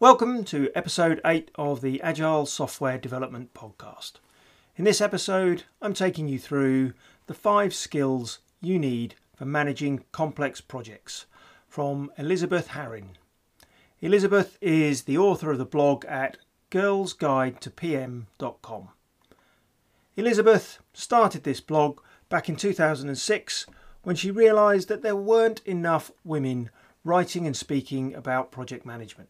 Welcome to episode 8 of the Agile Software Development Podcast. In this episode, I'm taking you through the five skills you need for managing complex projects from Elizabeth Harrin. Elizabeth is the author of the blog at girlsguidetopm.com. Elizabeth started this blog back in 2006 when she realised that there weren't enough women writing and speaking about project management.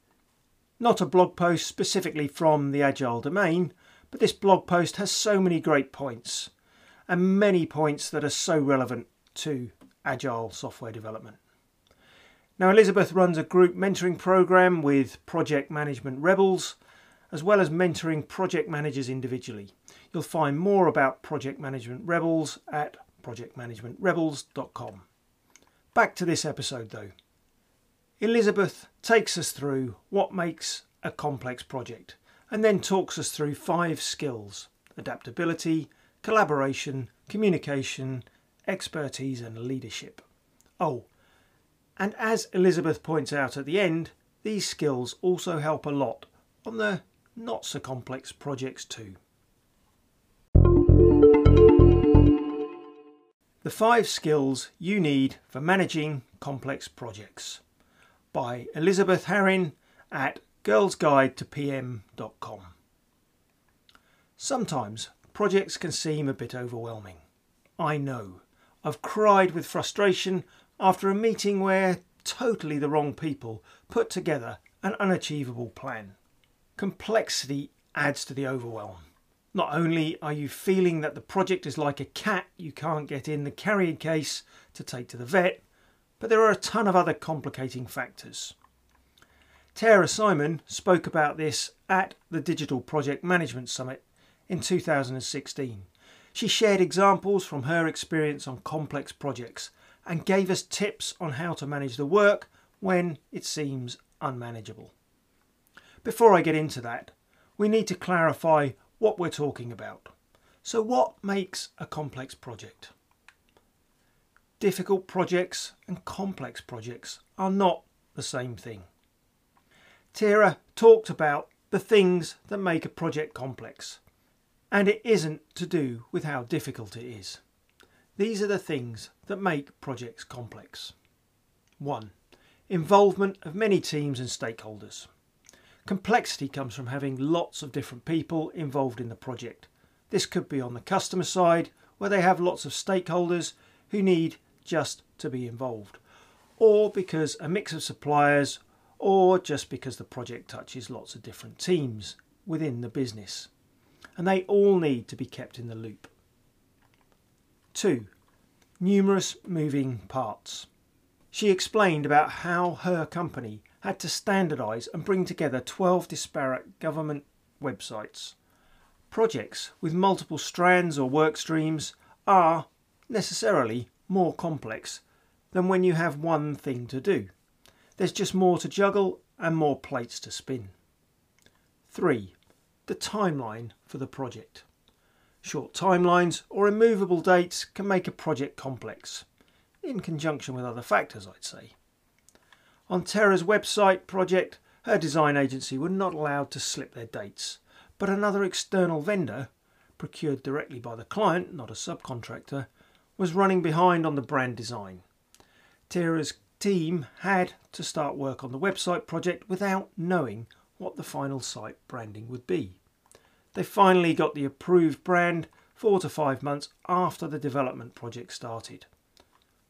Not a blog post specifically from the Agile domain, but this blog post has so many great points and many points that are so relevant to Agile software development. Now, Elizabeth runs a group mentoring program with project management rebels, as well as mentoring project managers individually. You'll find more about project management rebels at projectmanagementrebels.com. Back to this episode though. Elizabeth takes us through what makes a complex project and then talks us through five skills adaptability, collaboration, communication, expertise, and leadership. Oh, and as Elizabeth points out at the end, these skills also help a lot on the not so complex projects too. The five skills you need for managing complex projects by Elizabeth Harrin at girlsguidetopm.com. Sometimes projects can seem a bit overwhelming. I know. I've cried with frustration after a meeting where totally the wrong people put together an unachievable plan. Complexity adds to the overwhelm. Not only are you feeling that the project is like a cat you can't get in the carrying case to take to the vet, but there are a ton of other complicating factors. Tara Simon spoke about this at the Digital Project Management Summit in 2016. She shared examples from her experience on complex projects and gave us tips on how to manage the work when it seems unmanageable. Before I get into that, we need to clarify what we're talking about. So, what makes a complex project? Difficult projects and complex projects are not the same thing. Tara talked about the things that make a project complex, and it isn't to do with how difficult it is. These are the things that make projects complex. 1. Involvement of many teams and stakeholders. Complexity comes from having lots of different people involved in the project. This could be on the customer side, where they have lots of stakeholders who need just to be involved, or because a mix of suppliers, or just because the project touches lots of different teams within the business. And they all need to be kept in the loop. 2. Numerous moving parts. She explained about how her company had to standardise and bring together 12 disparate government websites. Projects with multiple strands or work streams are necessarily more complex than when you have one thing to do. There's just more to juggle and more plates to spin. 3. The timeline for the project. Short timelines or immovable dates can make a project complex, in conjunction with other factors, I'd say. On Tara's website project, her design agency were not allowed to slip their dates, but another external vendor, procured directly by the client, not a subcontractor, was running behind on the brand design. Tara's team had to start work on the website project without knowing what the final site branding would be. They finally got the approved brand four to five months after the development project started.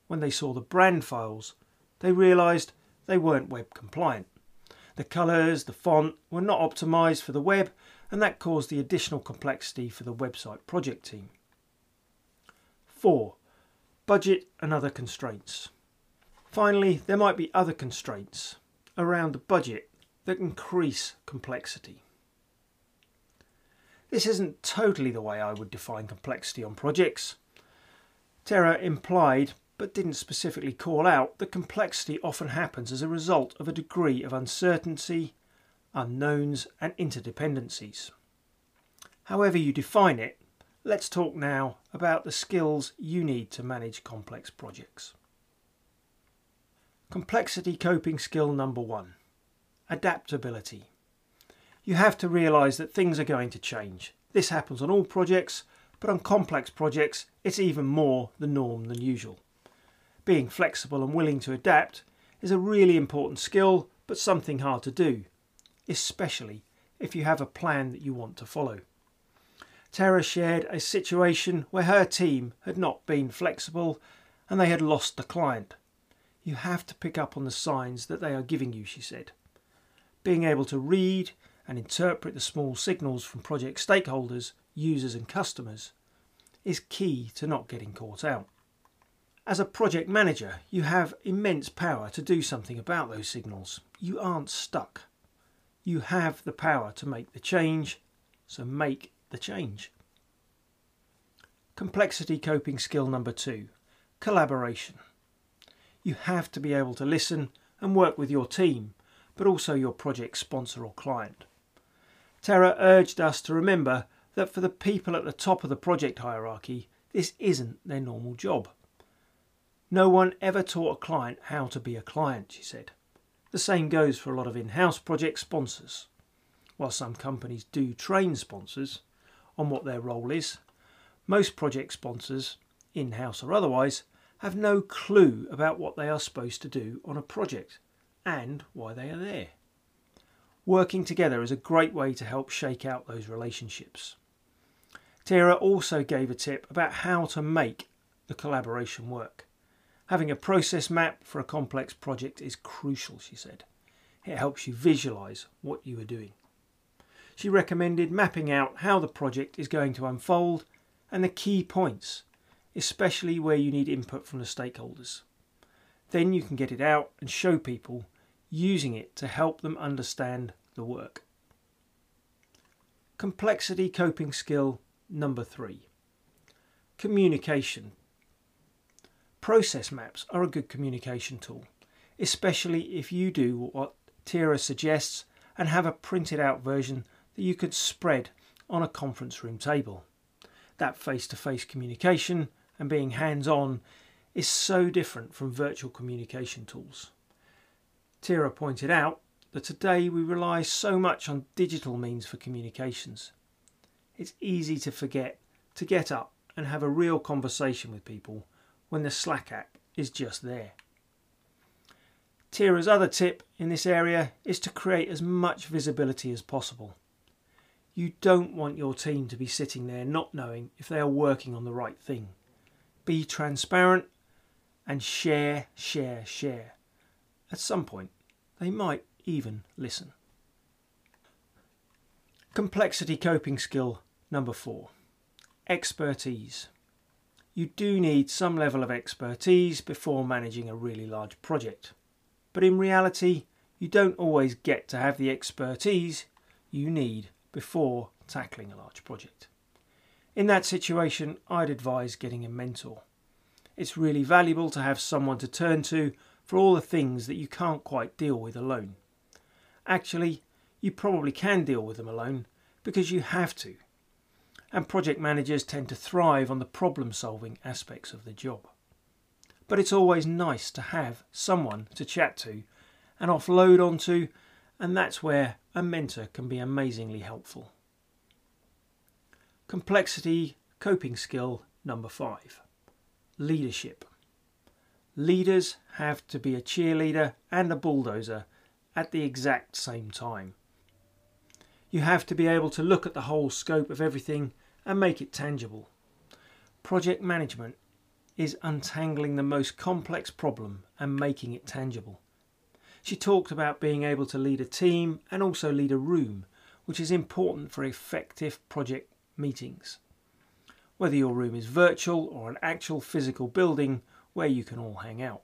When they saw the brand files, they realised they weren't web compliant. The colours, the font were not optimised for the web, and that caused the additional complexity for the website project team. 4 budget and other constraints. Finally, there might be other constraints around the budget that increase complexity. This isn't totally the way I would define complexity on projects. Tara implied, but didn't specifically call out, that complexity often happens as a result of a degree of uncertainty, unknowns, and interdependencies. However you define it, Let's talk now about the skills you need to manage complex projects. Complexity coping skill number one adaptability. You have to realise that things are going to change. This happens on all projects, but on complex projects, it's even more the norm than usual. Being flexible and willing to adapt is a really important skill, but something hard to do, especially if you have a plan that you want to follow. Tara shared a situation where her team had not been flexible and they had lost the client. You have to pick up on the signs that they are giving you, she said. Being able to read and interpret the small signals from project stakeholders, users, and customers is key to not getting caught out. As a project manager, you have immense power to do something about those signals. You aren't stuck. You have the power to make the change, so make the change. Complexity coping skill number two collaboration. You have to be able to listen and work with your team, but also your project sponsor or client. Tara urged us to remember that for the people at the top of the project hierarchy, this isn't their normal job. No one ever taught a client how to be a client, she said. The same goes for a lot of in house project sponsors. While some companies do train sponsors on what their role is, most project sponsors, in house or otherwise, have no clue about what they are supposed to do on a project and why they are there. Working together is a great way to help shake out those relationships. Tara also gave a tip about how to make the collaboration work. Having a process map for a complex project is crucial, she said. It helps you visualise what you are doing. She recommended mapping out how the project is going to unfold and the key points especially where you need input from the stakeholders. Then you can get it out and show people using it to help them understand the work. Complexity coping skill number three communication. Process maps are a good communication tool, especially if you do what Tara suggests and have a printed out version that you could spread on a conference room table. That face to face communication and being hands on is so different from virtual communication tools. Tara pointed out that today we rely so much on digital means for communications. It's easy to forget to get up and have a real conversation with people when the Slack app is just there. Tara's other tip in this area is to create as much visibility as possible. You don't want your team to be sitting there not knowing if they are working on the right thing be transparent, and share, share, share. At some point, they might even listen. Complexity coping skill number four expertise. You do need some level of expertise before managing a really large project. But in reality, you don't always get to have the expertise you need before tackling a large project. In that situation, I'd advise getting a mentor. It's really valuable to have someone to turn to for all the things that you can't quite deal with alone. Actually, you probably can deal with them alone because you have to. And project managers tend to thrive on the problem solving aspects of the job. But it's always nice to have someone to chat to and offload onto, and that's where a mentor can be amazingly helpful. Complexity coping skill number five leadership. Leaders have to be a cheerleader and a bulldozer at the exact same time. You have to be able to look at the whole scope of everything and make it tangible. Project management is untangling the most complex problem and making it tangible. She talked about being able to lead a team and also lead a room, which is important for effective project meetings, whether your room is virtual or an actual physical building where you can all hang out.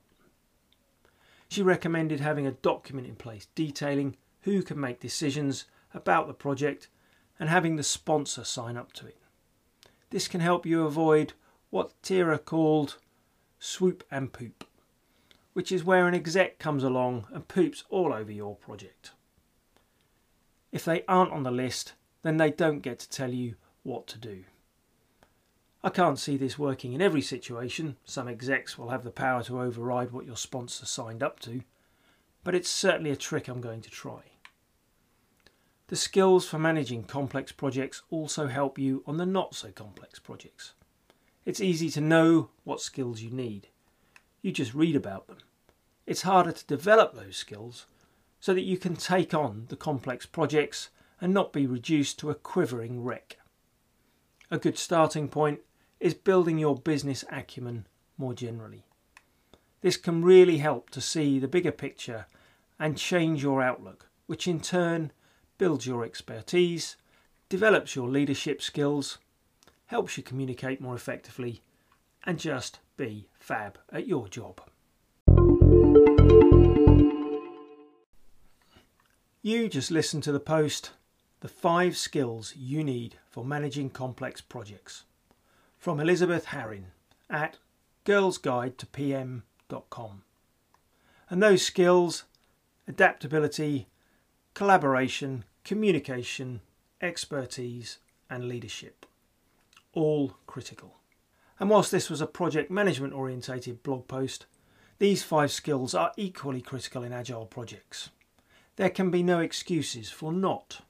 She recommended having a document in place detailing who can make decisions about the project and having the sponsor sign up to it. This can help you avoid what Tara called swoop and poop, which is where an exec comes along and poops all over your project. If they aren't on the list, then they don't get to tell you what to do. I can't see this working in every situation. Some execs will have the power to override what your sponsor signed up to, but it's certainly a trick I'm going to try. The skills for managing complex projects also help you on the not so complex projects. It's easy to know what skills you need. You just read about them. It's harder to develop those skills so that you can take on the complex projects and not be reduced to a quivering wreck. A good starting point is building your business acumen more generally. This can really help to see the bigger picture and change your outlook, which in turn builds your expertise, develops your leadership skills, helps you communicate more effectively, and just be fab at your job. You just listened to the post The Five Skills You Need for Managing Complex Projects from Elizabeth Harrin at girlsguidetopm.com. And those skills adaptability, collaboration, communication, expertise, and leadership. All critical. And whilst this was a project management orientated blog post, these five skills are equally critical in agile projects. There can be no excuses for not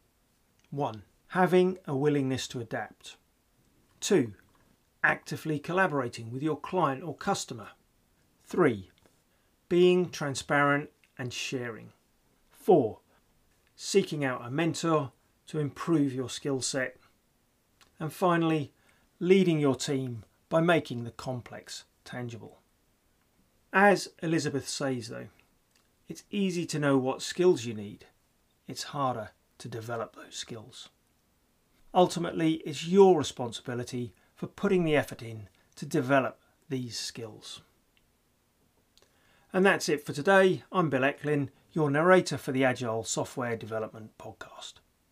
1. Having a willingness to adapt. 2. Actively collaborating with your client or customer. 3. Being transparent and sharing. 4. Seeking out a mentor to improve your skill set. And finally, leading your team by making the complex tangible. As Elizabeth says, though, it's easy to know what skills you need, it's harder to develop those skills. Ultimately, it's your responsibility for putting the effort in to develop these skills. And that's it for today. I'm Bill Ecklin, your narrator for the Agile Software Development Podcast.